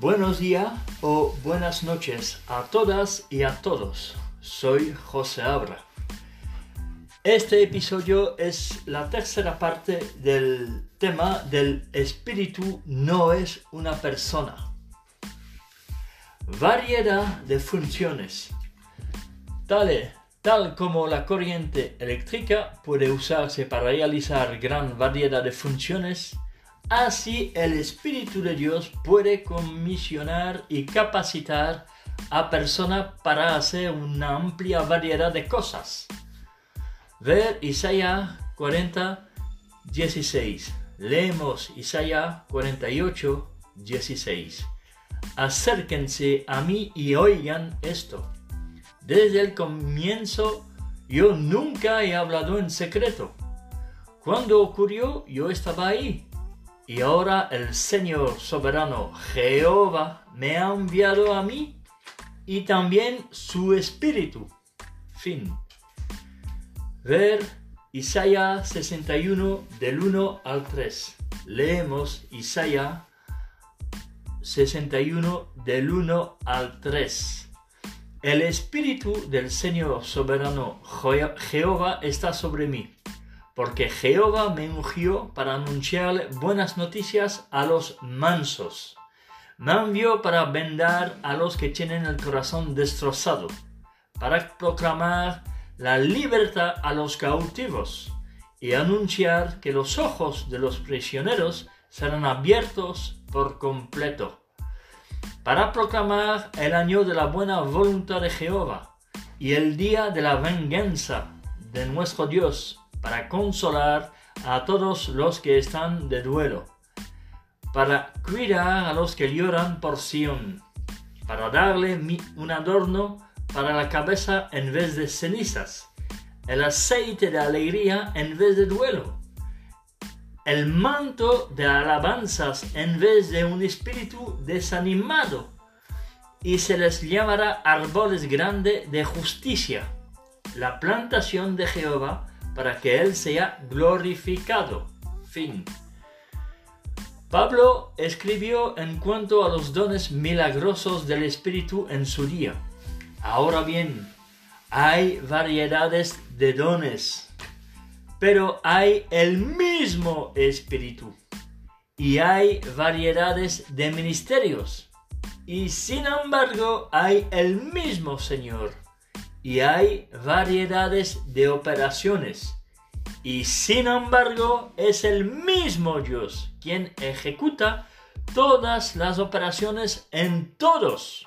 Buenos días o buenas noches a todas y a todos. Soy José Abra. Este episodio es la tercera parte del tema del espíritu no es una persona. Variedad de funciones. Tal, tal como la corriente eléctrica puede usarse para realizar gran variedad de funciones, Así el Espíritu de Dios puede comisionar y capacitar a personas para hacer una amplia variedad de cosas. Ver Isaías 40, 16. Leemos Isaías 48, 16. Acérquense a mí y oigan esto. Desde el comienzo yo nunca he hablado en secreto. Cuando ocurrió yo estaba ahí y ahora el Señor soberano Jehová me ha enviado a mí y también su espíritu. Fin. Ver Isaías 61 del 1 al 3. Leemos Isaías 61 del 1 al 3. El espíritu del Señor soberano Jehová está sobre mí porque Jehová me ungió para anunciar buenas noticias a los mansos. Me envió para vendar a los que tienen el corazón destrozado, para proclamar la libertad a los cautivos y anunciar que los ojos de los prisioneros serán abiertos por completo, para proclamar el año de la buena voluntad de Jehová y el día de la venganza de nuestro Dios para consolar a todos los que están de duelo, para cuidar a los que lloran por Sión, para darle un adorno para la cabeza en vez de cenizas, el aceite de alegría en vez de duelo, el manto de alabanzas en vez de un espíritu desanimado, y se les llamará árboles grandes de justicia, la plantación de Jehová, para que Él sea glorificado. Fin. Pablo escribió en cuanto a los dones milagrosos del Espíritu en su día. Ahora bien, hay variedades de dones, pero hay el mismo Espíritu. Y hay variedades de ministerios. Y sin embargo hay el mismo Señor y hay variedades de operaciones. Y sin embargo es el mismo Dios quien ejecuta todas las operaciones en todos.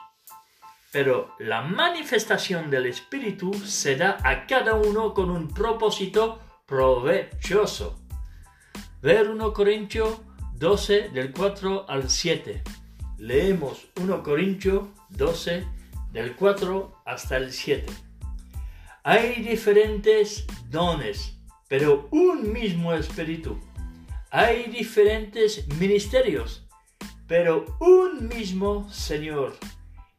Pero la manifestación del Espíritu se da a cada uno con un propósito provechoso. Ver 1 Corintios 12 del 4 al 7. Leemos 1 Corintios 12 del 4 hasta el 7. Hay diferentes dones, pero un mismo espíritu. Hay diferentes ministerios, pero un mismo Señor.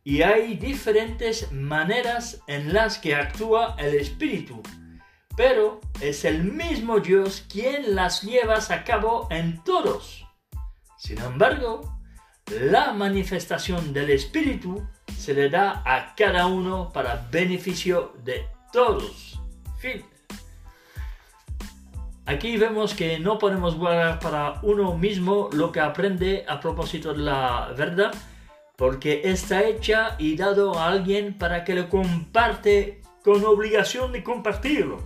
Y hay diferentes maneras en las que actúa el Espíritu, pero es el mismo Dios quien las lleva a cabo en todos. Sin embargo, la manifestación del Espíritu se le da a cada uno para beneficio de todos. Fin. Aquí vemos que no podemos guardar para uno mismo lo que aprende a propósito de la verdad, porque está hecha y dado a alguien para que lo comparte con obligación de compartirlo.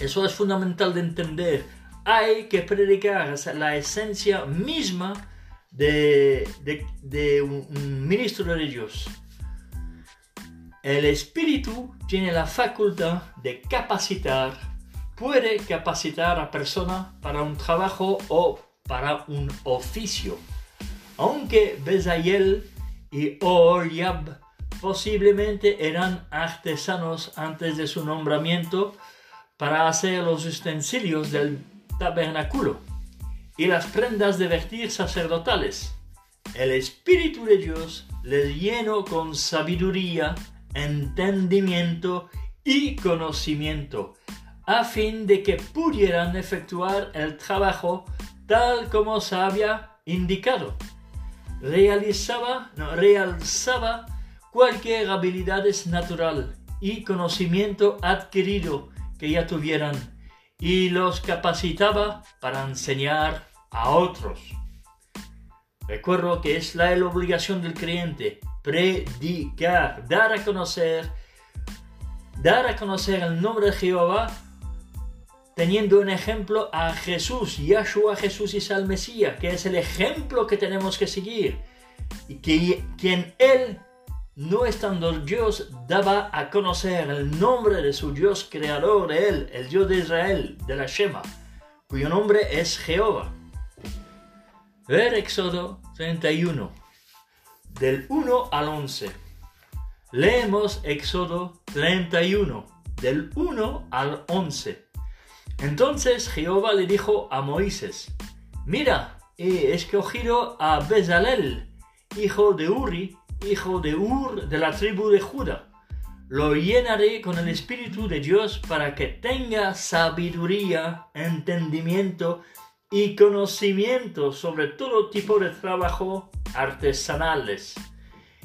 Eso es fundamental de entender. Hay que predicar la esencia misma de, un ministro de Dios. El espíritu tiene la facultad de capacitar, puede capacitar a personas para un trabajo o para un oficio. Aunque Bezayel y Oriab posiblemente eran artesanos antes de su nombramiento para hacer los utensilios del tabernáculo y las prendas de vestir sacerdotales. El Espíritu de Dios les llenó con sabiduría, entendimiento y conocimiento, a fin de que pudieran efectuar el trabajo tal como se había indicado. realizaba, no, realzaba cualquier habilidad natural y conocimiento adquirido que ya tuvieran y los capacitaba para enseñar a otros. Recuerdo que es la obligación del creyente predicar, dar a conocer, dar a conocer el nombre de Jehová, teniendo un ejemplo a Jesús, Yahshua Jesús y el Mesías, que es el ejemplo que tenemos que seguir, y que quien Él, no estando Dios, daba a conocer el nombre de su Dios creador, de Él, el Dios de Israel, de la Shema, cuyo nombre es Jehová. Ver Éxodo 31, del 1 al 11. Leemos Éxodo 31, del 1 al 11. Entonces Jehová le dijo a Moisés, mira, he escogido a Bezalel, hijo de Uri, hijo de Ur de la tribu de Judá. Lo llenaré con el Espíritu de Dios para que tenga sabiduría, entendimiento y conocimiento sobre todo tipo de trabajo artesanales.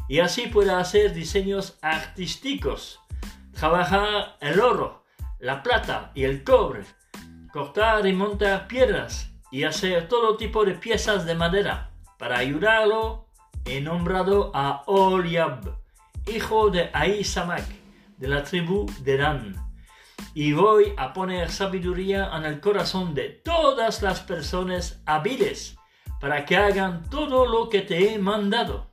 Y así pueda hacer diseños artísticos, trabajar el oro, la plata y el cobre, cortar y montar piedras y hacer todo tipo de piezas de madera. Para ayudarlo he nombrado a Oliab, hijo de Ahisamak, de la tribu de Dan y voy a poner sabiduría en el corazón de todas las personas hábiles para que hagan todo lo que te he mandado.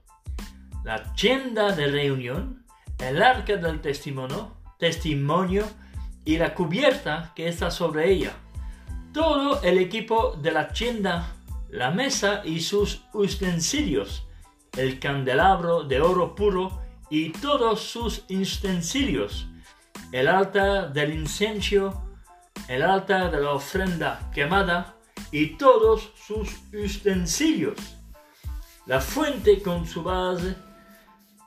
La tienda de reunión, el arca del testimonio, testimonio y la cubierta que está sobre ella. Todo el equipo de la tienda, la mesa y sus utensilios, el candelabro de oro puro y todos sus utensilios el altar del incienso, el altar de la ofrenda quemada y todos sus utensilios, la fuente con su base,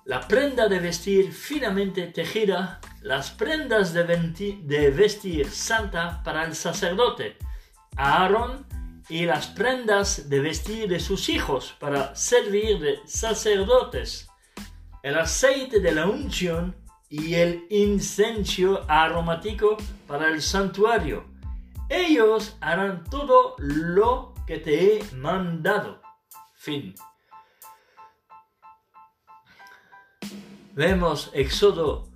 la prenda de vestir finamente tejida, las prendas de, de vestir santa para el sacerdote, Aarón, y las prendas de vestir de sus hijos para servir de sacerdotes, el aceite de la unción y el incenso aromático para el santuario. Ellos harán todo lo que te he mandado. Fin. Vemos Éxodo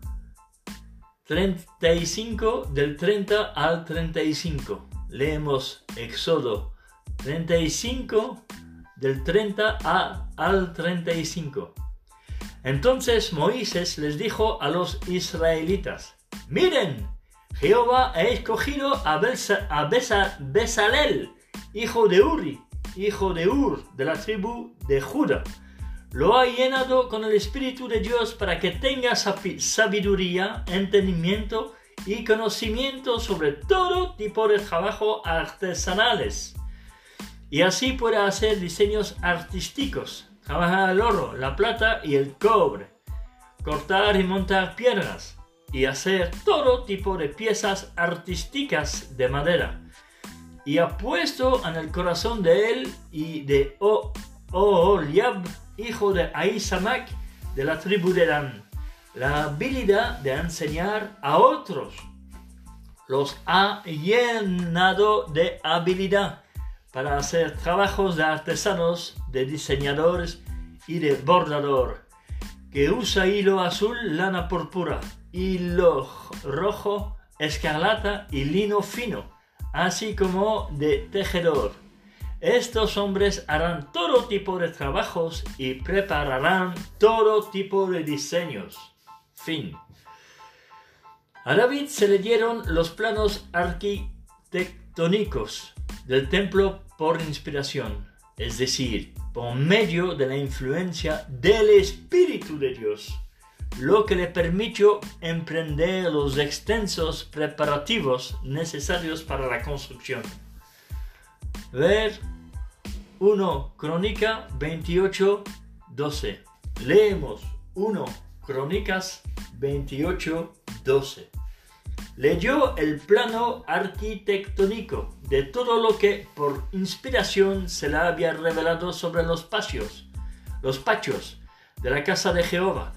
35 del 30 al 35. Leemos Éxodo 35 del 30 al 35. Entonces Moisés les dijo a los israelitas, miren, Jehová ha escogido a, Besalel, hijo de Uri, hijo de Ur, de la tribu de Judá. Lo ha llenado con el Espíritu de Dios para que tenga sabiduría, entendimiento y conocimiento sobre todo tipo de trabajo artesanales. Y así pueda hacer diseños artísticos trabajar el oro, la plata y el cobre, cortar y montar piedras y hacer todo tipo de piezas artísticas de madera. Y ha puesto en el corazón de él y de Oholiab, hijo de Ahisamak, de la tribu de Dan, la habilidad de enseñar a otros. Los ha llenado de habilidad para hacer trabajos de artesanos, de diseñadores y de bordador, que usa hilo azul, lana púrpura, hilo rojo, escarlata y lino fino, así como de tejedor. Estos hombres harán todo tipo de trabajos y prepararán todo tipo de diseños. Fin. A David se le dieron los planos arquitectónicos del templo por inspiración, es decir, por medio de la influencia del Espíritu de Dios, lo que le permitió emprender los extensos preparativos necesarios para la construcción. Ver 1 Crónica 28, 12. Leemos 1 Crónicas 28, 12 leyó el plano arquitectónico de todo lo que por inspiración se le había revelado sobre los patios, los pachos de la casa de Jehová,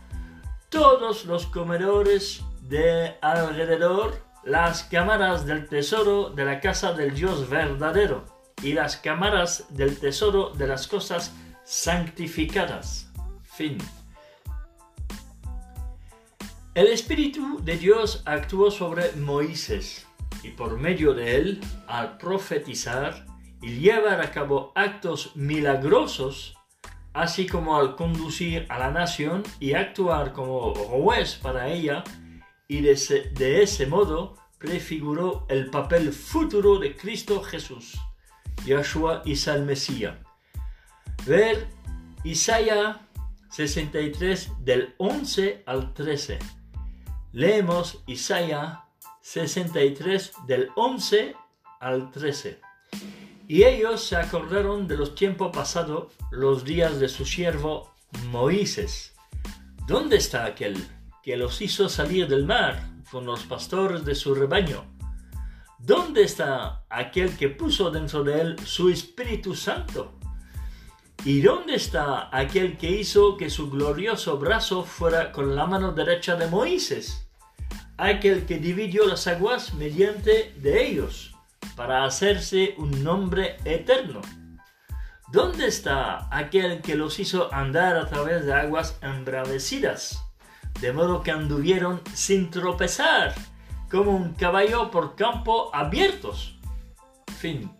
todos los comedores de alrededor, las cámaras del tesoro de la casa del Dios verdadero y las cámaras del tesoro de las cosas santificadas. Fin. El Espíritu de Dios actuó sobre Moisés y por medio de él, al profetizar y llevar a cabo actos milagrosos, así como al conducir a la nación y actuar como juez para ella, y de ese, modo prefiguró el papel futuro de Cristo Jesús, Yahshua y San. Ver Isaías 63 del 11 al 13. Leemos Isaías 63 del 11 al 13. Y ellos se acordaron de los tiempos pasados, los días de su siervo Moisés. ¿Dónde está aquel que los hizo salir del mar con los pastores de su rebaño? ¿Dónde está aquel que puso dentro de él su Espíritu Santo? ¿Y dónde está aquel que hizo que su glorioso brazo fuera con la mano derecha de Moisés? Aquel que dividió las aguas mediante de ellos, para hacerse un nombre eterno. ¿Dónde está aquel que los hizo andar a través de aguas embravecidas, de modo que anduvieron sin tropezar, como un caballo por campo abiertos? Fin.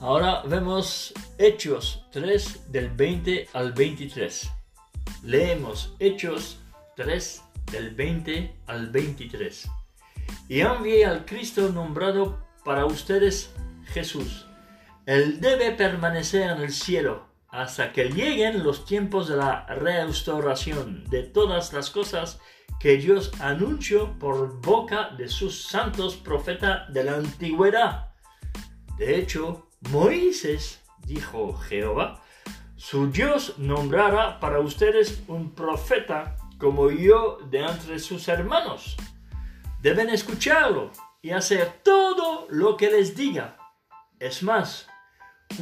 Ahora vemos Hechos 3 del 20 al 23. Leemos Hechos 3 del 20 al 23. Y envié al Cristo nombrado para ustedes Jesús. Él debe permanecer en el cielo hasta que lleguen los tiempos de la restauración de todas las cosas que Dios anunció por boca de sus santos profetas de la antigüedad. De hecho, Moisés dijo Jehová, su Dios nombrará para ustedes un profeta como yo de entre sus hermanos. Deben escucharlo y hacer todo lo que les diga. Es más,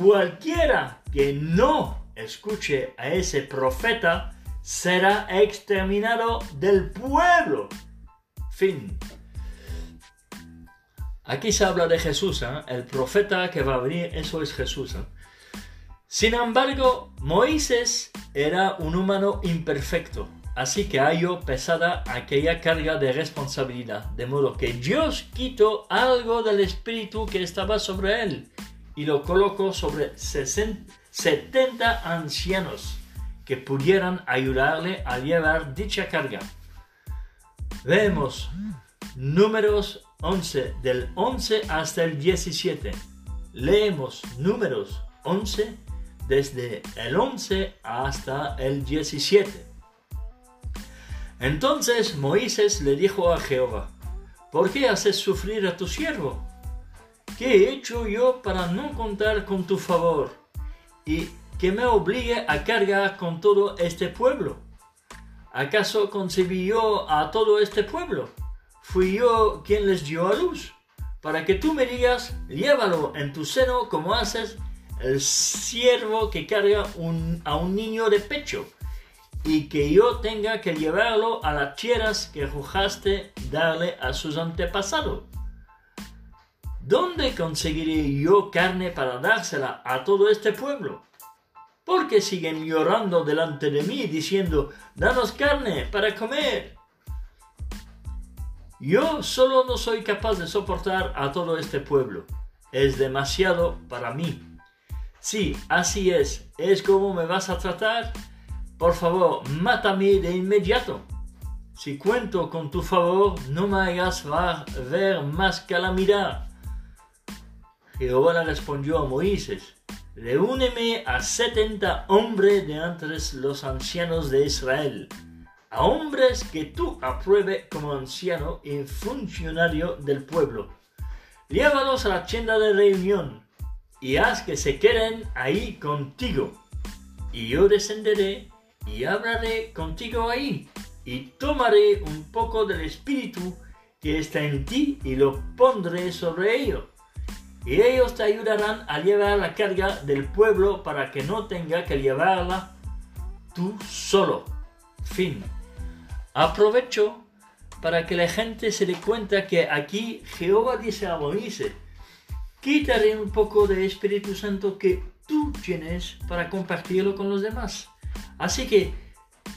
cualquiera que no escuche a ese profeta será exterminado del pueblo. Fin. Aquí se habla de Jesús, ¿eh? el profeta que va a venir, eso es Jesús. ¿eh? Sin embargo, Moisés era un humano imperfecto, así que halló pesada aquella carga de responsabilidad, de modo que Dios quitó algo del espíritu que estaba sobre él y lo colocó sobre 70 ancianos que pudieran ayudarle a llevar dicha carga. Vemos números 11, del 11 hasta el 17. Leemos números 11 desde el 11 hasta el 17. Entonces Moisés le dijo a Jehová, ¿por qué haces sufrir a tu siervo? ¿Qué he hecho yo para no contar con tu favor y que me obligue a cargar con todo este pueblo? ¿Acaso concebí yo a todo este pueblo? Fui yo quien les dio a luz, para que tú me digas, llévalo en tu seno como haces el siervo que carga a un niño de pecho y que yo tenga que llevarlo a las tierras que juzgaste darle a sus antepasados. ¿Dónde conseguiré yo carne para dársela a todo este pueblo? Porque siguen llorando delante de mí diciendo, danos carne para comer. Yo solo no soy capaz de soportar a todo este pueblo. Es demasiado para mí. Sí, así es. ¿Es como me vas a tratar? Por favor, mátame de inmediato. Si cuento con tu favor, no me hagas ver más calamidad. Jehová le respondió a Moisés, reúneme a setenta hombres de entre los ancianos de Israel, a hombres que tú apruebe como anciano y funcionario del pueblo. Llévalos a la tienda de reunión y haz que se queden ahí contigo. Y yo descenderé y hablaré contigo ahí, y tomaré un poco del espíritu que está en ti y lo pondré sobre ellos. y ellos te ayudarán a llevar la carga del pueblo para que no tenga que llevarla tú solo. Fin. Aprovecho para que la gente se dé cuenta que aquí Jehová dice a Moisés, quítale un poco de Espíritu Santo que tú tienes para compartirlo con los demás. Así que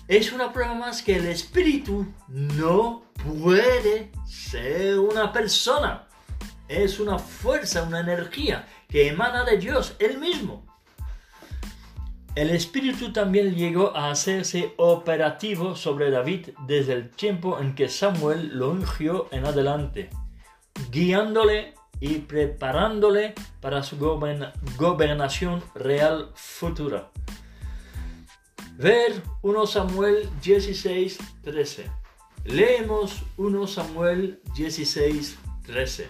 es una prueba más que el Espíritu no puede ser una persona. Es una fuerza, una energía que emana de Dios, Él mismo. El Espíritu también llegó a hacerse operativo sobre David desde el tiempo en que Samuel lo ungió en adelante, guiándole y preparándole para su gobernación real futura. Ver 1 Samuel 16, 13. Leemos 1 Samuel 16, 13.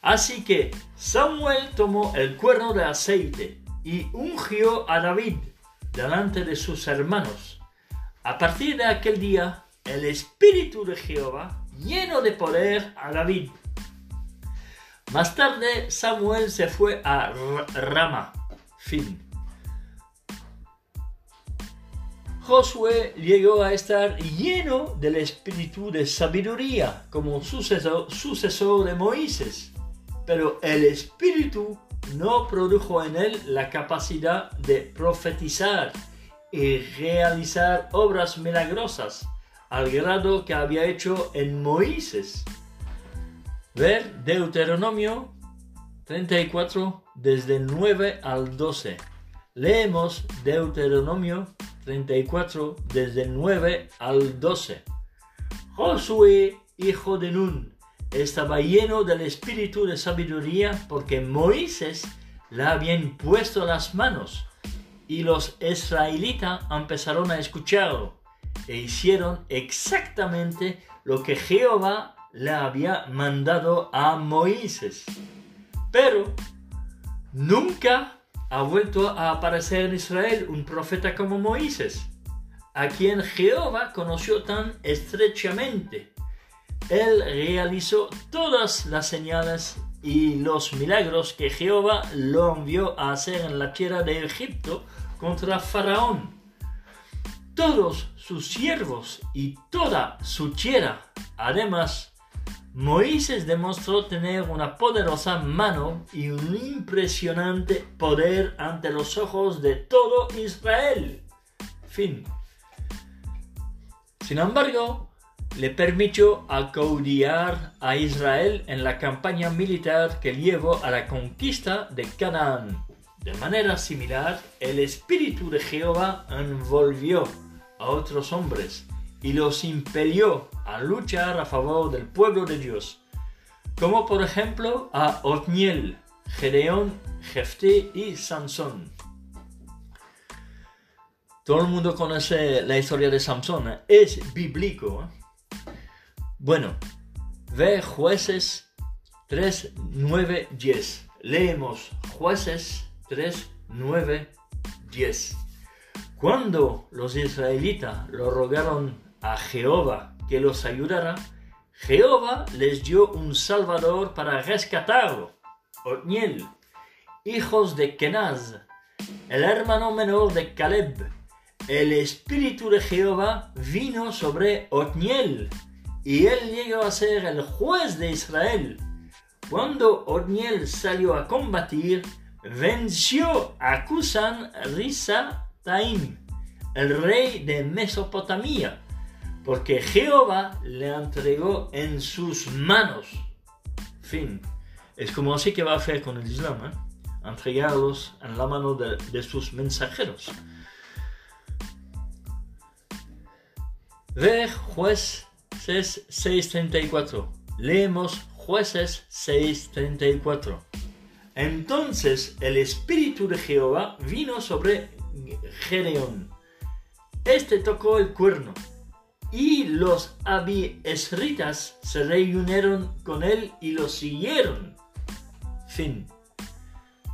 Así que Samuel tomó el cuerno de aceite y ungió a David delante de sus hermanos. A partir de aquel día, el Espíritu de Jehová lleno de poder a David. Más tarde, Samuel se fue a Rama. Fin. Josué llegó a estar lleno del espíritu de sabiduría como sucesor, sucesor de Moisés, pero el espíritu no produjo en él la capacidad de profetizar y realizar obras milagrosas al grado que había hecho en Moisés. Ver Deuteronomio 34 desde 9 al 12. Leemos Deuteronomio 34 desde 9 al 12. Josué, hijo de Nun, estaba lleno del espíritu de sabiduría porque Moisés le había puesto las manos y los israelitas empezaron a escucharlo e hicieron exactamente lo que Jehová le había mandado a Moisés. Pero nunca ha vuelto a aparecer en Israel un profeta como Moisés, a quien Jehová conoció tan estrechamente él realizó todas las señales y los milagros que Jehová lo envió a hacer en la tierra de Egipto contra Faraón. Todos sus siervos y toda su tierra. Además, Moisés demostró tener una poderosa mano y un impresionante poder ante los ojos de todo Israel. Fin. Sin embargo, le permitió acaudillar a Israel en la campaña militar que llevó a la conquista de Canaán. De manera similar, el Espíritu de Jehová envolvió a otros hombres y los impelió a luchar a favor del pueblo de Dios, como por ejemplo a Otniel, Gedeón, Jefté y Sansón. Todo el mundo conoce la historia de Sansón, ¿eh? es bíblico. ¿eh? Bueno, ve jueces 3, 9, 10. Leemos jueces 3, 9, 10. Cuando los israelitas lo rogaron a Jehová que los ayudara, Jehová les dio un salvador para rescatarlo. Otniel, hijos de Kenaz, el hermano menor de Caleb. El espíritu de Jehová vino sobre Otniel y él llegó a ser el juez de Israel. Cuando Otniel salió a combatir, venció a Kusan Risa Taim, el rey de Mesopotamia, porque Jehová le entregó en sus manos. Fin. Es como así que va a hacer con el Islam, ¿eh? entregarlos en la mano de, sus mensajeros. Ver juez 6.34. Leemos jueces 6.34. Entonces el Espíritu de Jehová vino sobre Gedeón. Este tocó el cuerno y los abiesritas se reunieron con él y lo siguieron. Fin.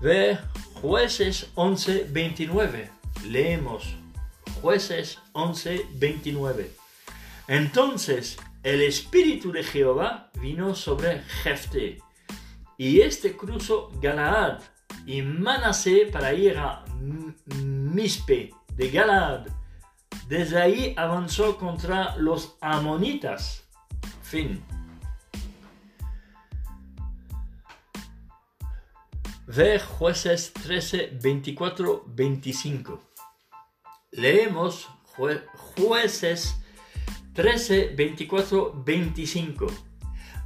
Ve jueces 11.29. Leemos jueces 11.29. Entonces el Espíritu de Jehová vino sobre Jefte, y este cruzó Galaad y Manasé para ir a Mispe de Galaad. Desde ahí avanzó contra los amonitas. Fin. Ver jueces 13, 24, 25. Leemos jueces 13, 24, 25.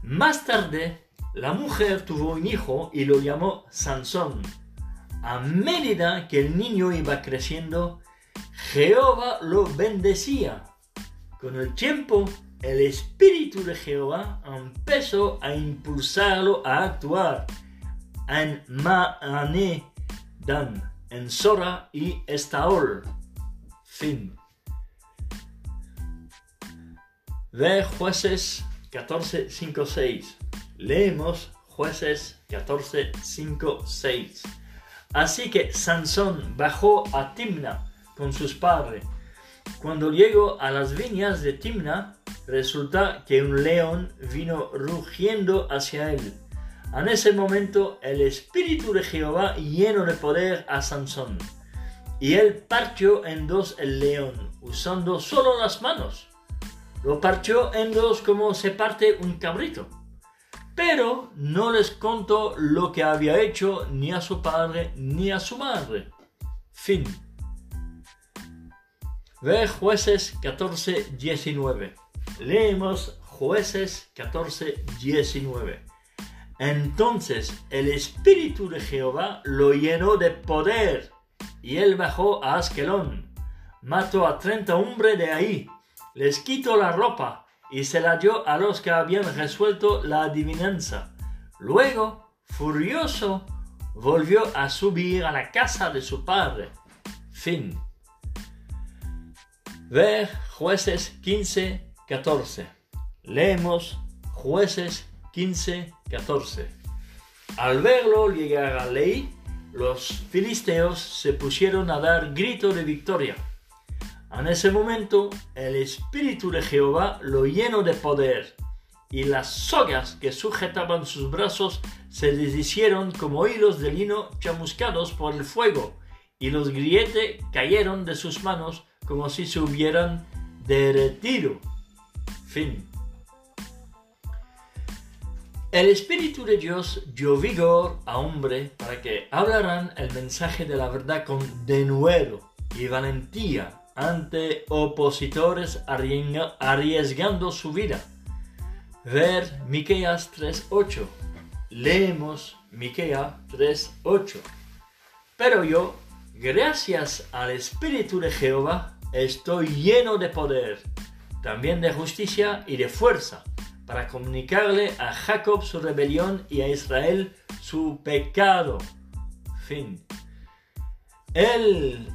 Más tarde, la mujer tuvo un hijo y lo llamó Sansón. A medida que el niño iba creciendo, Jehová lo bendecía. Con el tiempo, el Espíritu de Jehová empezó a impulsarlo a actuar en Dan, en Sora y Estaol. Fin. Ve jueces 14, 5, 6. Leemos jueces 14, 5, 6. Así que Sansón bajó a Timna con sus padres. Cuando llegó a las viñas de Timna, resulta que un león vino rugiendo hacia él. En ese momento el espíritu de Jehová lleno de poder a Sansón. Y él partió en dos el león, usando solo las manos. Lo partió en dos como se parte un cabrito. Pero no les contó lo que había hecho ni a su padre ni a su madre. Fin. Ve jueces 14, 19. Leemos jueces 14, 19. Entonces el espíritu de Jehová lo llenó de poder y él bajó a Askelón. Mató a treinta hombres de ahí les quitó la ropa y se la dio a los que habían resuelto la adivinanza. Luego, furioso, volvió a subir a la casa de su padre. Fin. Ver jueces 15, 14. Leemos jueces 15, 14. Al verlo llegar a ley, los filisteos se pusieron a dar grito de victoria. En ese momento, el Espíritu de Jehová lo llenó de poder, y las sogas que sujetaban sus brazos se deshicieron como hilos de lino chamuscados por el fuego, y los grilletes cayeron de sus manos como si se hubieran derretido. Fin. El Espíritu de Dios dio vigor a hombre para que hablaran el mensaje de la verdad con denuedo y valentía ante opositores arriesgando su vida. Ver Miqueas 3:8. Leemos Miqueas 3:8. Pero yo, gracias al Espíritu de Jehová, estoy lleno de poder, también de justicia y de fuerza, para comunicarle a Jacob su rebelión y a Israel su pecado. Fin. El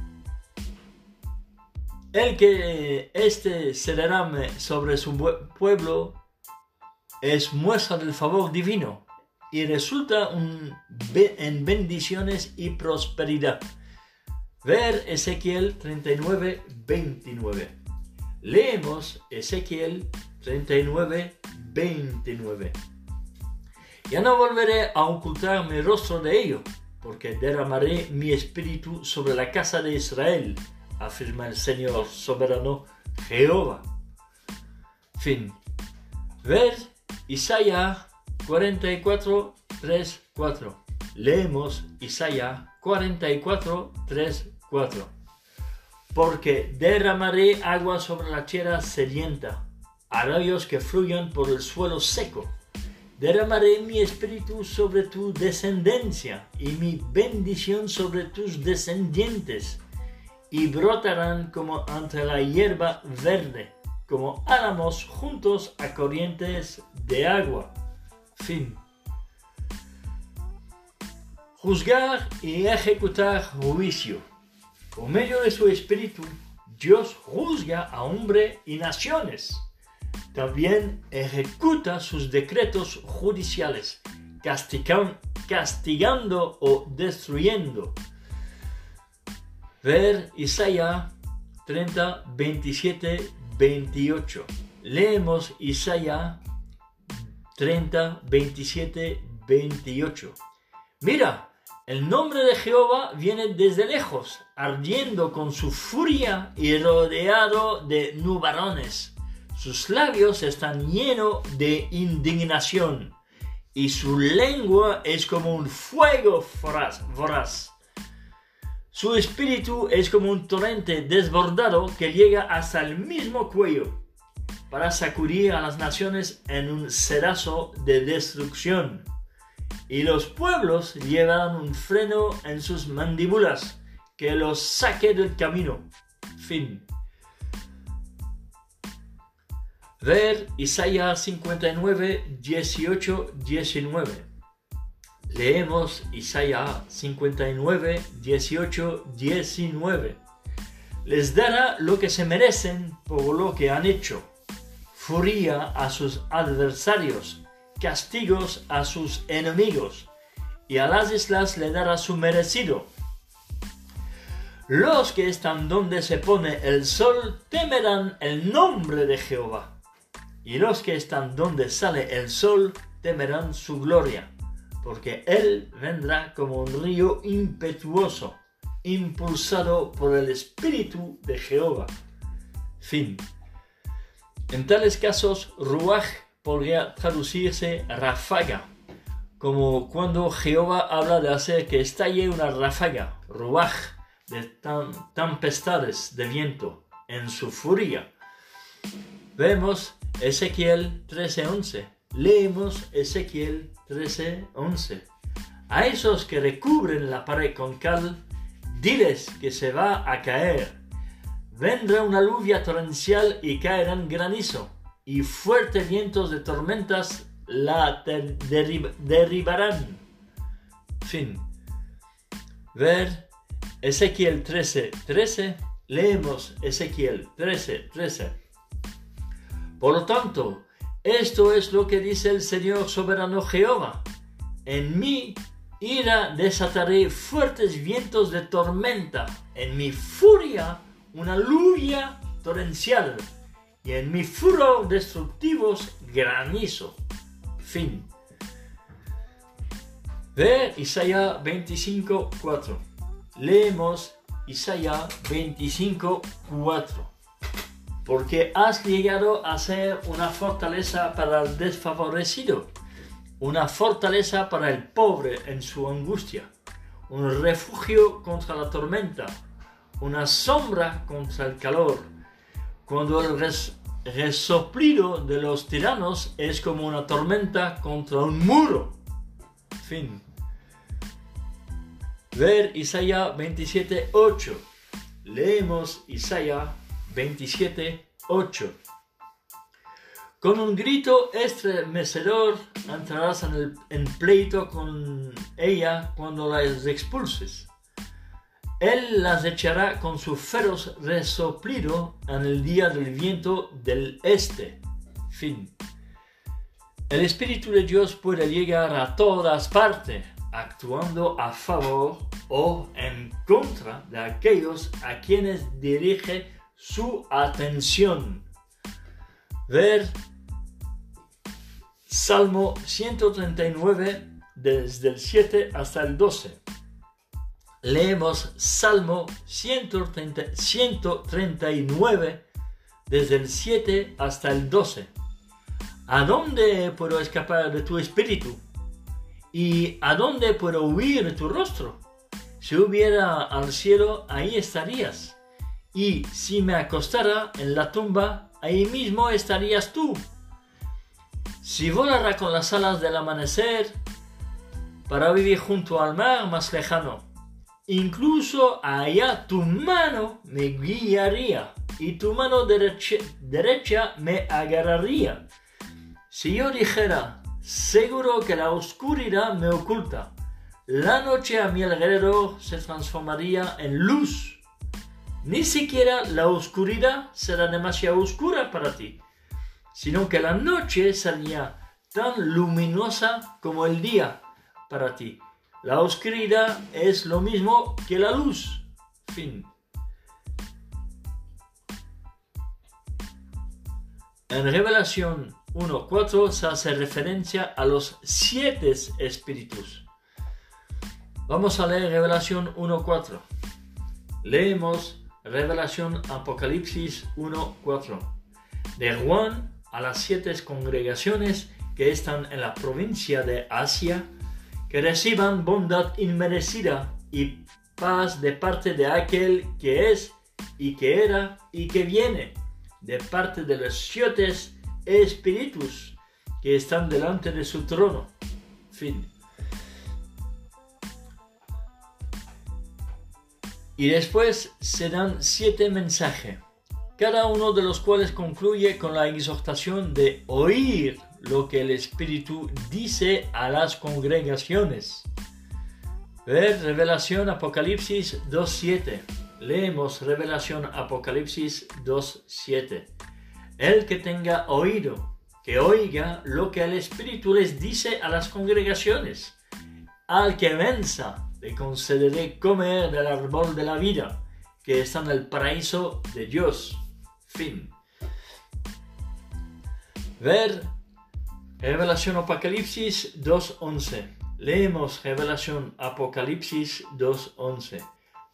que este se derrame sobre su pueblo es muestra del favor divino y resulta en bendiciones y prosperidad. Ver Ezequiel 39, 29. Leemos Ezequiel 39, 29. Ya no volveré a ocultar mi rostro de ello, porque derramaré mi espíritu sobre la casa de Israel afirma el Señor soberano Jehová. Fin. Ver Isaías 44, 3, 4. Leemos Isaías 44, 3, 4. Porque derramaré agua sobre la tierra sedienta, arroyos que fluyan por el suelo seco. Derramaré mi espíritu sobre tu descendencia y mi bendición sobre tus descendientes y brotarán como entre la hierba verde, como álamos juntos a corrientes de agua. Fin. Juzgar y ejecutar juicio. Por medio de su espíritu, Dios juzga a hombre y naciones. También ejecuta sus decretos judiciales, castigando o destruyendo Ver Isaías 30, 27, 28. Leemos Isaías 30, 27, 28. Mira, el nombre de Jehová viene desde lejos, ardiendo con su furia y rodeado de nubarones. Sus labios están llenos de indignación y su lengua es como un fuego voraz. Su espíritu es como un torrente desbordado que llega hasta el mismo cuello para sacudir a las naciones en un sedazo de destrucción. Y los pueblos llevan un freno en sus mandíbulas que los saque del camino. Fin. Ver Isaías 59, 18, 19. Leemos Isaías 59, 18, 19. Les dará lo que se merecen por lo que han hecho. Furia a sus adversarios, castigos a sus enemigos, y a las islas le dará su merecido. Los que están donde se pone el sol temerán el nombre de Jehová, y los que están donde sale el sol temerán su gloria porque Él vendrá como un río impetuoso, impulsado por el Espíritu de Jehová. Fin. En tales casos, Ruach podría traducirse ráfaga, como cuando Jehová habla de hacer que estalle una ráfaga, Ruach, de tempestades de viento en su furia. Vemos Ezequiel 13:11 leemos Ezequiel 13:11. A esos que recubren la pared con cal, diles que se va a caer. Vendrá una lluvia torrencial y caerán granizo, y fuertes vientos de tormentas la derribarán. Fin. Ver Ezequiel 13:13. leemos Ezequiel 13:13. Por lo tanto, esto es lo que dice el Señor soberano Jehová. En mi ira desataré fuertes vientos de tormenta, en mi furia una lluvia torrencial, y en mi furor destructivos granizo. Fin. Ve Isaías 25.4. Leemos Isaías 25.4 porque has llegado a ser una fortaleza para el desfavorecido, una fortaleza para el pobre en su angustia, un refugio contra la tormenta, una sombra contra el calor, cuando el resoplido de los tiranos es como una tormenta contra un muro. Fin. Ver Isaías 27.8. Leemos Isaías 27, 8. Con un grito estremecedor entrarás en, pleito con ella cuando las expulses. Él las echará con su feroz resoplido en el día del viento del este. Fin. El Espíritu de Dios puede llegar a todas partes, actuando a favor o en contra de aquellos a quienes dirige su atención. Ver Salmo 139 desde el 7 hasta el 12. Leemos Salmo 139 desde el 7 hasta el 12. ¿A dónde puedo escapar de tu espíritu? ¿Y a dónde puedo huir de tu rostro? Si hubiera al cielo, ahí estarías y si me acostara en la tumba, ahí mismo estarías tú. Si volara con las alas del amanecer, para vivir junto al mar más lejano, incluso allá tu mano me guiaría y tu mano derecha, me agarraría. Si yo dijera, seguro que la oscuridad me oculta, la noche a mi alrededor se transformaría en luz ni siquiera la oscuridad será demasiado oscura para ti, sino que la noche sería tan luminosa como el día para ti. La oscuridad es lo mismo que la luz. Fin. En Revelación 1.4 se hace referencia a los siete espíritus. Vamos a leer Revelación 1.4. Leemos Revelación Apocalipsis 1.4. De Juan a las siete congregaciones que están en la provincia de Asia, que reciban bondad inmerecida y paz de parte de aquel que es y que era y que viene, de parte de los siete espíritus que están delante de su trono. Fin. Y después se dan siete mensajes, cada uno de los cuales concluye con la exhortación de oír lo que el Espíritu dice a las congregaciones. Ver Revelación Apocalipsis 2.7. Leemos Revelación Apocalipsis 2.7. El que tenga oído, que oiga lo que el Espíritu les dice a las congregaciones. Al que venza, le concederé comer del árbol de la vida, que está en el paraíso de Dios. Fin. Ver Revelación Apocalipsis 2.11. Leemos Revelación Apocalipsis 2.11.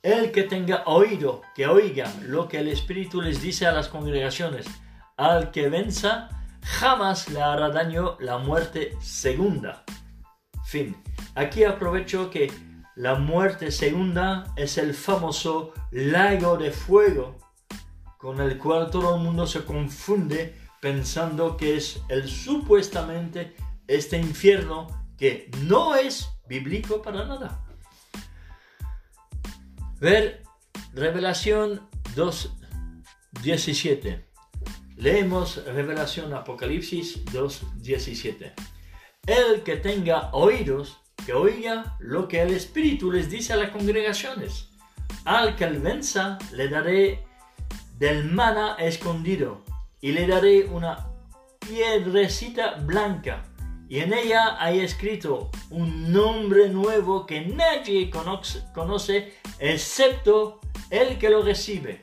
El que tenga oído, que oiga lo que el Espíritu les dice a las congregaciones. Al que venza, jamás le hará daño la muerte segunda. Fin. Aquí aprovecho que la muerte segunda es el famoso lago de fuego con el cual todo el mundo se confunde pensando que es el supuestamente este infierno que no es bíblico para nada. Ver Revelación 2.17. Leemos Revelación Apocalipsis 2.17. El que tenga oídos, que oiga lo que el Espíritu les dice a las congregaciones. Al que venza le daré del mana escondido y le daré una piedrecita blanca y en ella hay escrito un nombre nuevo que nadie conoce, excepto el que lo recibe.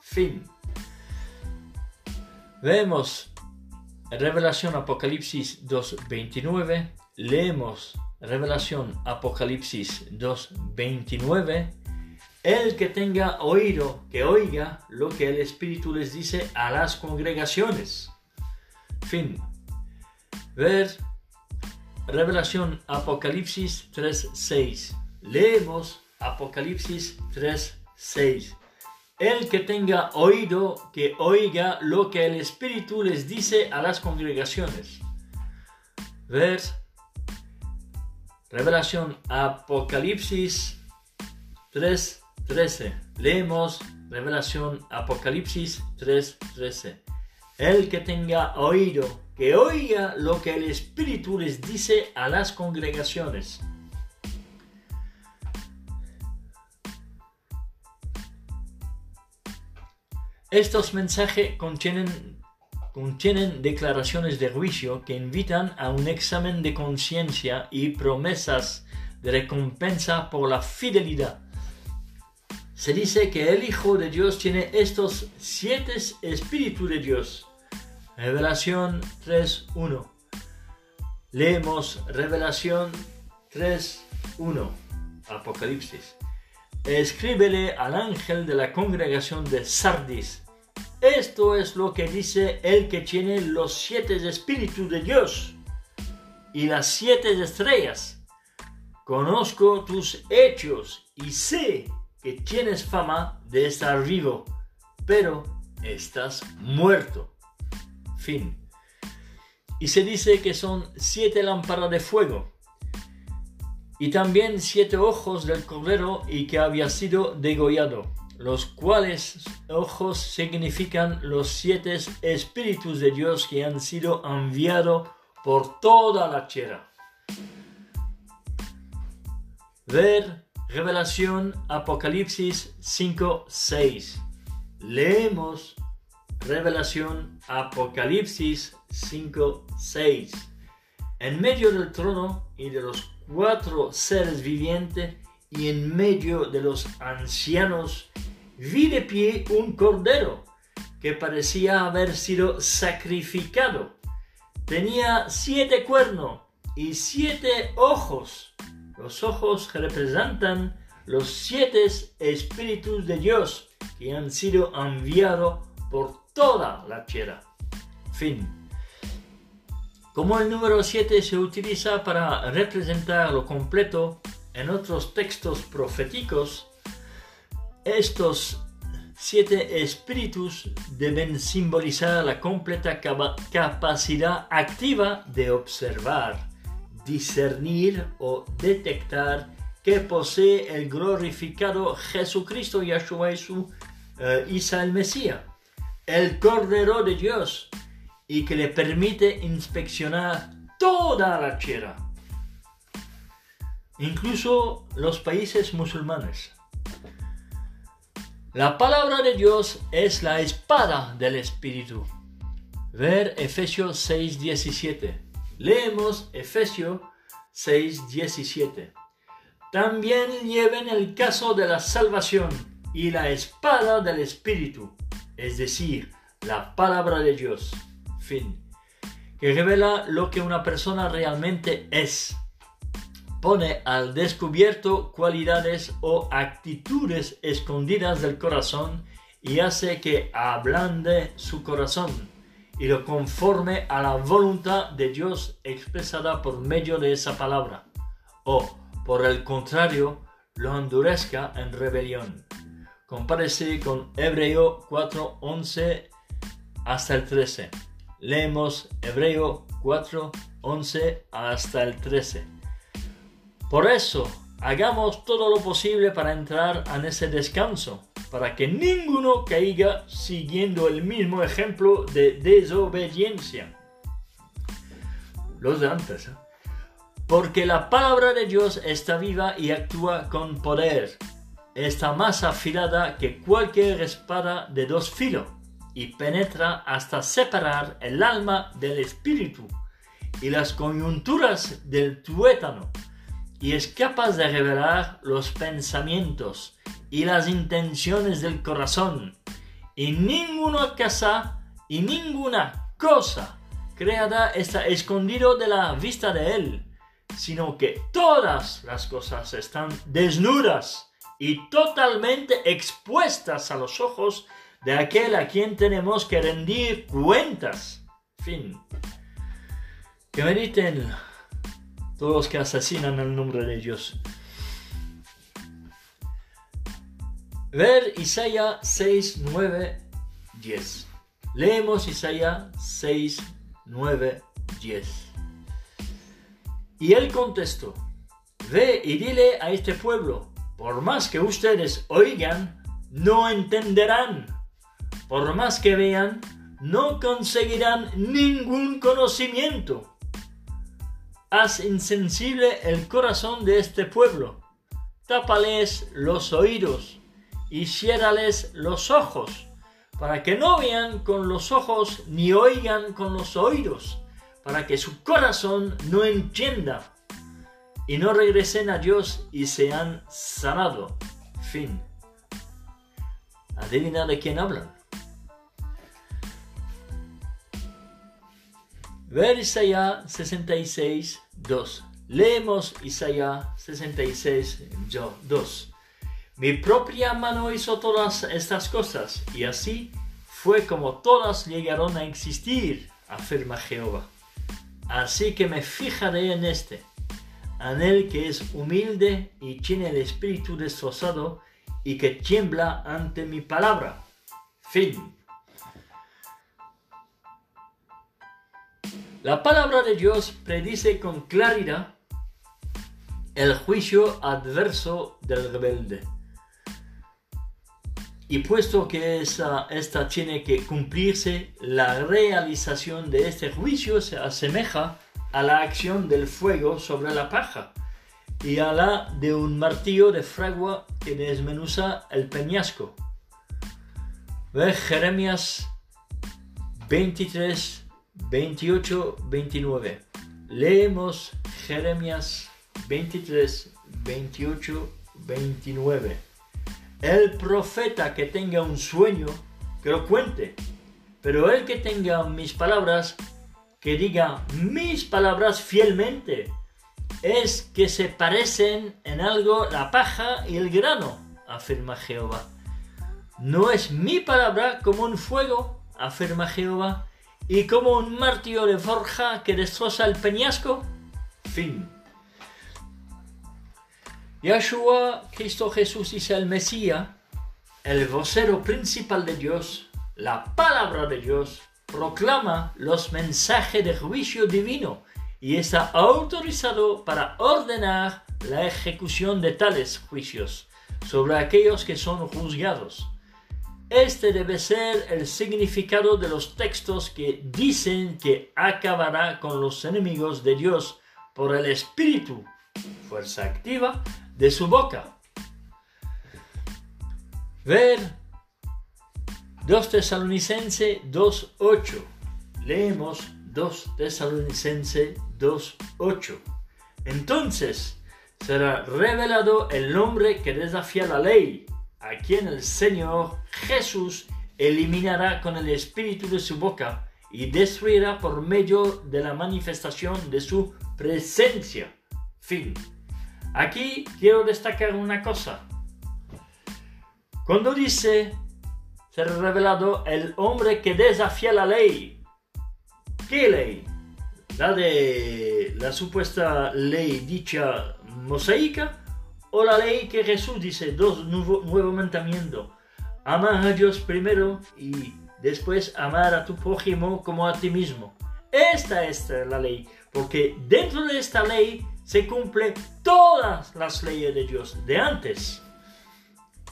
Fin. Vemos Revelación Apocalipsis 2.29, leemos Revelación Apocalipsis 2.29, el que tenga oído, que oiga lo que el Espíritu les dice a las congregaciones. Fin. Ver Revelación Apocalipsis 3.6. Leemos Apocalipsis 3.6. El que tenga oído, que oiga lo que el Espíritu les dice a las congregaciones. Ver Revelación Apocalipsis 3.13. Leemos Revelación Apocalipsis 3.13. El que tenga oído, que oiga lo que el Espíritu les dice a las congregaciones. Estos mensajes contienen, contienen declaraciones de juicio que invitan a un examen de conciencia y promesas de recompensa por la fidelidad. Se dice que el Hijo de Dios tiene estos siete espíritus de Dios Revelación 3.1. Leemos Revelación 3.1. Apocalipsis. Escríbele al ángel de la congregación de Sardis. Esto es lo que dice el que tiene los siete espíritus de Dios y las siete estrellas. Conozco tus hechos y sé que tienes fama de estar vivo, pero estás muerto fin. Y se dice que son siete lámparas de fuego y también siete ojos del cordero y que había sido degollado, los cuales ojos significan los siete espíritus de Dios que han sido enviados por toda la tierra. Ver Revelación Apocalipsis 5, 6. Leemos Revelación Apocalipsis 5, 6. En medio del trono y de los cuatro seres vivientes y en medio de los ancianos, vi de pie un cordero que parecía haber sido sacrificado. tenía siete cuernos y siete ojos. Los ojos representan los siete espíritus de Dios que han sido enviados por toda la tierra. Fin. Como el número 7 se utiliza para representar lo completo en otros textos proféticos, estos siete espíritus deben simbolizar la completa capacidad activa de observar, discernir o detectar que posee el glorificado Jesucristo Yahshua Jesús, uh, Isa el Mesías, el Cordero de Dios, y que le permite inspeccionar toda la tierra, incluso los países musulmanes. La palabra de Dios es la espada del Espíritu. Ver Efesios 6:17. Leemos Efesios 6:17. También lleven el caso de la salvación y la espada del Espíritu, es decir, la palabra de Dios. Fin. Que revela lo que una persona realmente es pone al descubierto cualidades o actitudes escondidas del corazón y hace que ablande su corazón y lo conforme a la voluntad de Dios expresada por medio de esa palabra, o por el contrario, lo endurezca en rebelión. Compárese con Hebreo 4, 11 hasta el 13. Leemos Hebreo 4, 11 hasta el 13. Por eso, hagamos todo lo posible para entrar en ese descanso, para que ninguno caiga siguiendo el mismo ejemplo de desobediencia. Los de antes. ¿eh? Porque la palabra de Dios está viva y actúa con poder. Está más afilada que cualquier espada de dos filos y penetra hasta separar el alma del espíritu y las coyunturas del tuétano y es capaz de revelar los pensamientos y las intenciones del corazón. Y ninguna casa y ninguna cosa creada está escondido de la vista de Él, sino que todas las cosas están desnudas y totalmente expuestas a los ojos de aquel a quien tenemos que rendir cuentas. Fin. Que mediten todos los que asesinan el nombre de Dios. Ver Isaías 6, 9, 10. Leemos Isaías 6, 9, 10. Y él contestó, ve y dile a este pueblo, por más que ustedes oigan, no entenderán. Por más que vean, no conseguirán ningún conocimiento haz insensible el corazón de este pueblo, tápales los oídos y ciérrales los ojos, para que no vean con los ojos ni oigan con los oídos, para que su corazón no entienda y no regresen a Dios y sean sanados. Fin. Adivina de quién hablan. Ver Isaías 66, 2. Leemos Isaías 66, 2. Mi propia mano hizo todas estas cosas, y así fue como todas llegaron a existir, afirma Jehová. Así que me fijaré en este, en el que es humilde y tiene el espíritu destrozado y que tiembla ante mi palabra. Fin. La palabra de Dios predice con claridad el juicio adverso del rebelde. Y puesto que esta tiene que cumplirse, la realización de este juicio se asemeja a la acción del fuego sobre la paja y a la de un martillo de fragua que desmenuza el peñasco. Ve Jeremías 23, 28-29. Leemos Jeremías 23, 28, 29. El profeta que tenga un sueño, que lo cuente, pero el que tenga mis palabras, que diga mis palabras fielmente es que se parecen en algo la paja y el grano, afirma Jehová. No es mi palabra como un fuego, afirma Jehová, y como un martillo de forja que destroza el peñasco. Fin. Yahshua, Cristo Jesús es el Mesías, el vocero principal de Dios, la palabra de Dios, proclama los mensajes de juicio divino y está autorizado para ordenar la ejecución de tales juicios sobre aquellos que son juzgados. Este debe ser el significado de los textos que dicen que acabará con los enemigos de Dios por el Espíritu, fuerza activa, de su boca. Ver 2 Tesalonicense 2.8. Leemos 2 Tesalonicense 2.8. Entonces será revelado el hombre que desafía la ley, a quien el Señor Jesús eliminará con el espíritu de su boca y destruirá por medio de la manifestación de su presencia. Fin. Aquí quiero destacar una cosa. Cuando dice ser revelado el hombre que desafía la ley, ¿Qué ley? ¿La de la supuesta ley dicha mosaica o la ley que Jesús dice, dos nuevos nuevo mandamientos? Amar a Dios primero y después amar a tu prójimo como a ti mismo. Esta es la ley, porque dentro de esta ley se cumplen todas las leyes de Dios de antes.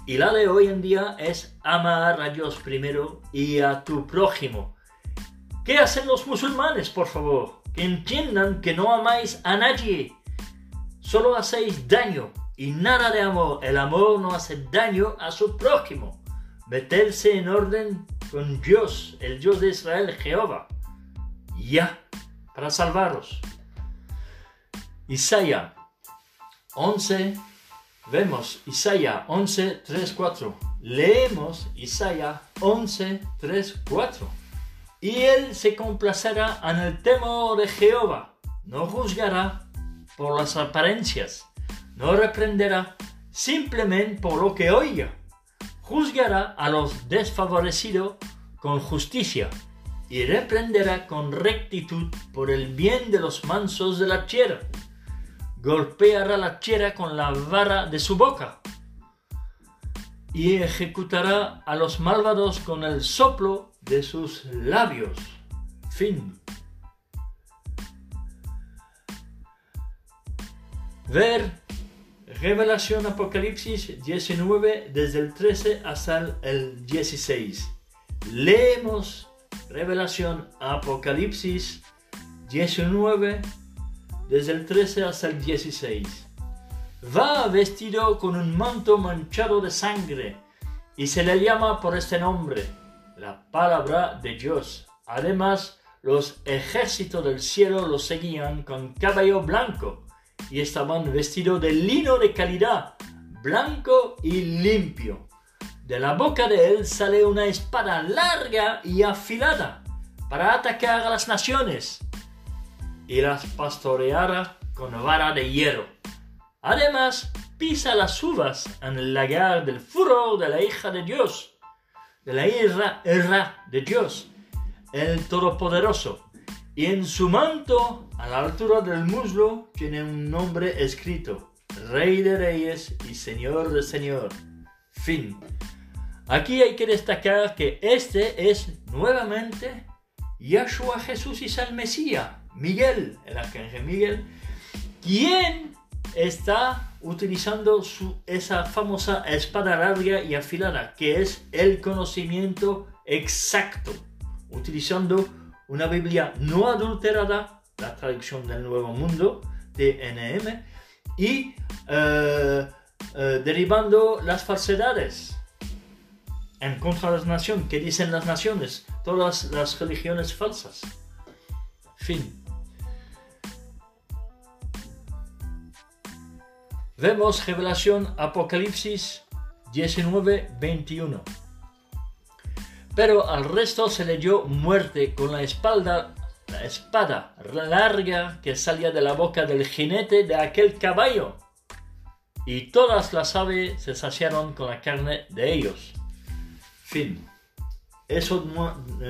Y la de hoy en día es amar a Dios primero y a tu prójimo. ¿Qué hacen los musulmanes, por favor? Que entiendan que no amáis a nadie. Solo hacéis daño y nada de amor. El amor no hace daño a su prójimo. Meterse en orden con Dios, el Dios de Israel, Jehová. Ya, para salvaros. Isaías 11, vemos Isaías 11, 3, 4. Leemos Isaías 11, 3, 4 y él se complacerá en el temor de Jehová. No juzgará por las apariencias, no reprenderá simplemente por lo que oiga. Juzgará a los desfavorecidos con justicia y reprenderá con rectitud por el bien de los mansos de la tierra. Golpeará la tierra con la vara de su boca y ejecutará a los malvados con el soplo de sus labios. Fin. Ver Revelación Apocalipsis 19 desde el 13 hasta el 16. Leemos Revelación Apocalipsis 19 desde el 13 hasta el 16. Va vestido con un manto manchado de sangre y se le llama por este nombre la palabra de Dios. Además, los ejércitos del cielo lo seguían con caballo blanco y estaban vestidos de lino de calidad, blanco y limpio. De la boca de él sale una espada larga y afilada para atacar a las naciones y las pastoreará con vara de hierro. Además, pisa las uvas en el lagar del furor de la hija de Dios de la ira, de Dios, el Todopoderoso. Y en su manto, a la altura del muslo, tiene un nombre escrito, Rey de Reyes y Señor de Señor. Fin. Aquí hay que destacar que este es nuevamente Yahshua Jesús y el Mesías, Miguel, el arcángel Miguel, quien está utilizando esa famosa espada larga y afilada, que es el conocimiento exacto, utilizando una Biblia no adulterada, la traducción del Nuevo Mundo, TNM, y eh, eh, derivando las falsedades en contra de las naciones, que dicen las naciones, todas las religiones falsas. Fin. Vemos Revelación Apocalipsis 19, 21. Pero al resto se le dio muerte con la espalda, una espada larga que salía de la boca del jinete de aquel caballo. Y todas las aves se saciaron con la carne de ellos. Fin. Eso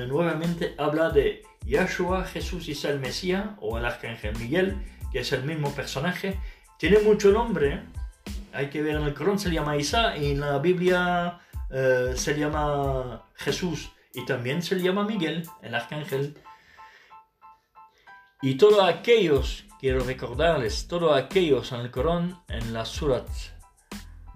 nuevamente habla de Yahshua, Jesús y el Mesías, o el Arcángel Miguel, que es el mismo personaje. Tiene mucho nombre. ¿eh? Hay que ver en el Corán se llama Isa y en la Biblia eh, se llama Jesús y también se llama Miguel, el arcángel. Y todos aquellos, quiero recordarles, todos aquellos en el Corán, en la Surat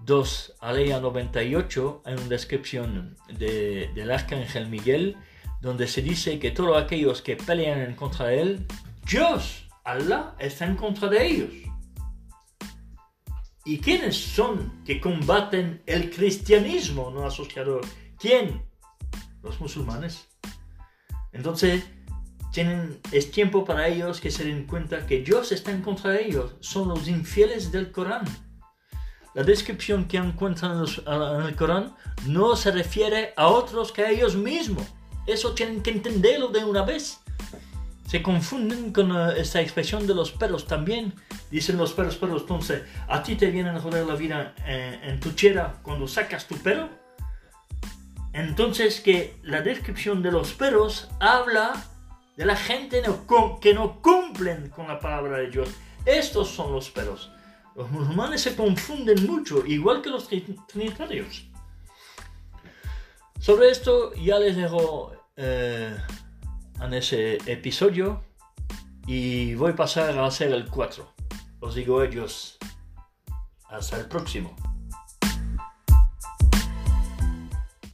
2, Aleya 98, hay una descripción del arcángel Miguel, donde se dice que todos aquellos que pelean en contra de él, Dios, Allah, está en contra de ellos. ¿Y quiénes son que combaten el cristianismo no asociado? ¿Quién? Los musulmanes. Entonces, es tiempo para ellos que se den cuenta que Dios está en contra de ellos. Son los infieles del Corán. La descripción que encuentran en el Corán no se refiere a otros que a ellos mismos. Eso tienen que entenderlo de una vez se confunden con eh, esta expresión de los perros también. Dicen los perros, perros, entonces, ¿a ti te vienen a joder la vida eh, en, tu chera cuando sacas tu perro? Entonces que la descripción de los perros habla de la gente que no cumplen con la palabra de Dios. Estos son los perros. Los musulmanes se confunden mucho, igual que los trinitarios. Sobre esto ya les dejo... Eh, en ese episodio y voy a pasar a hacer el 4. Os digo ellos, hasta el próximo.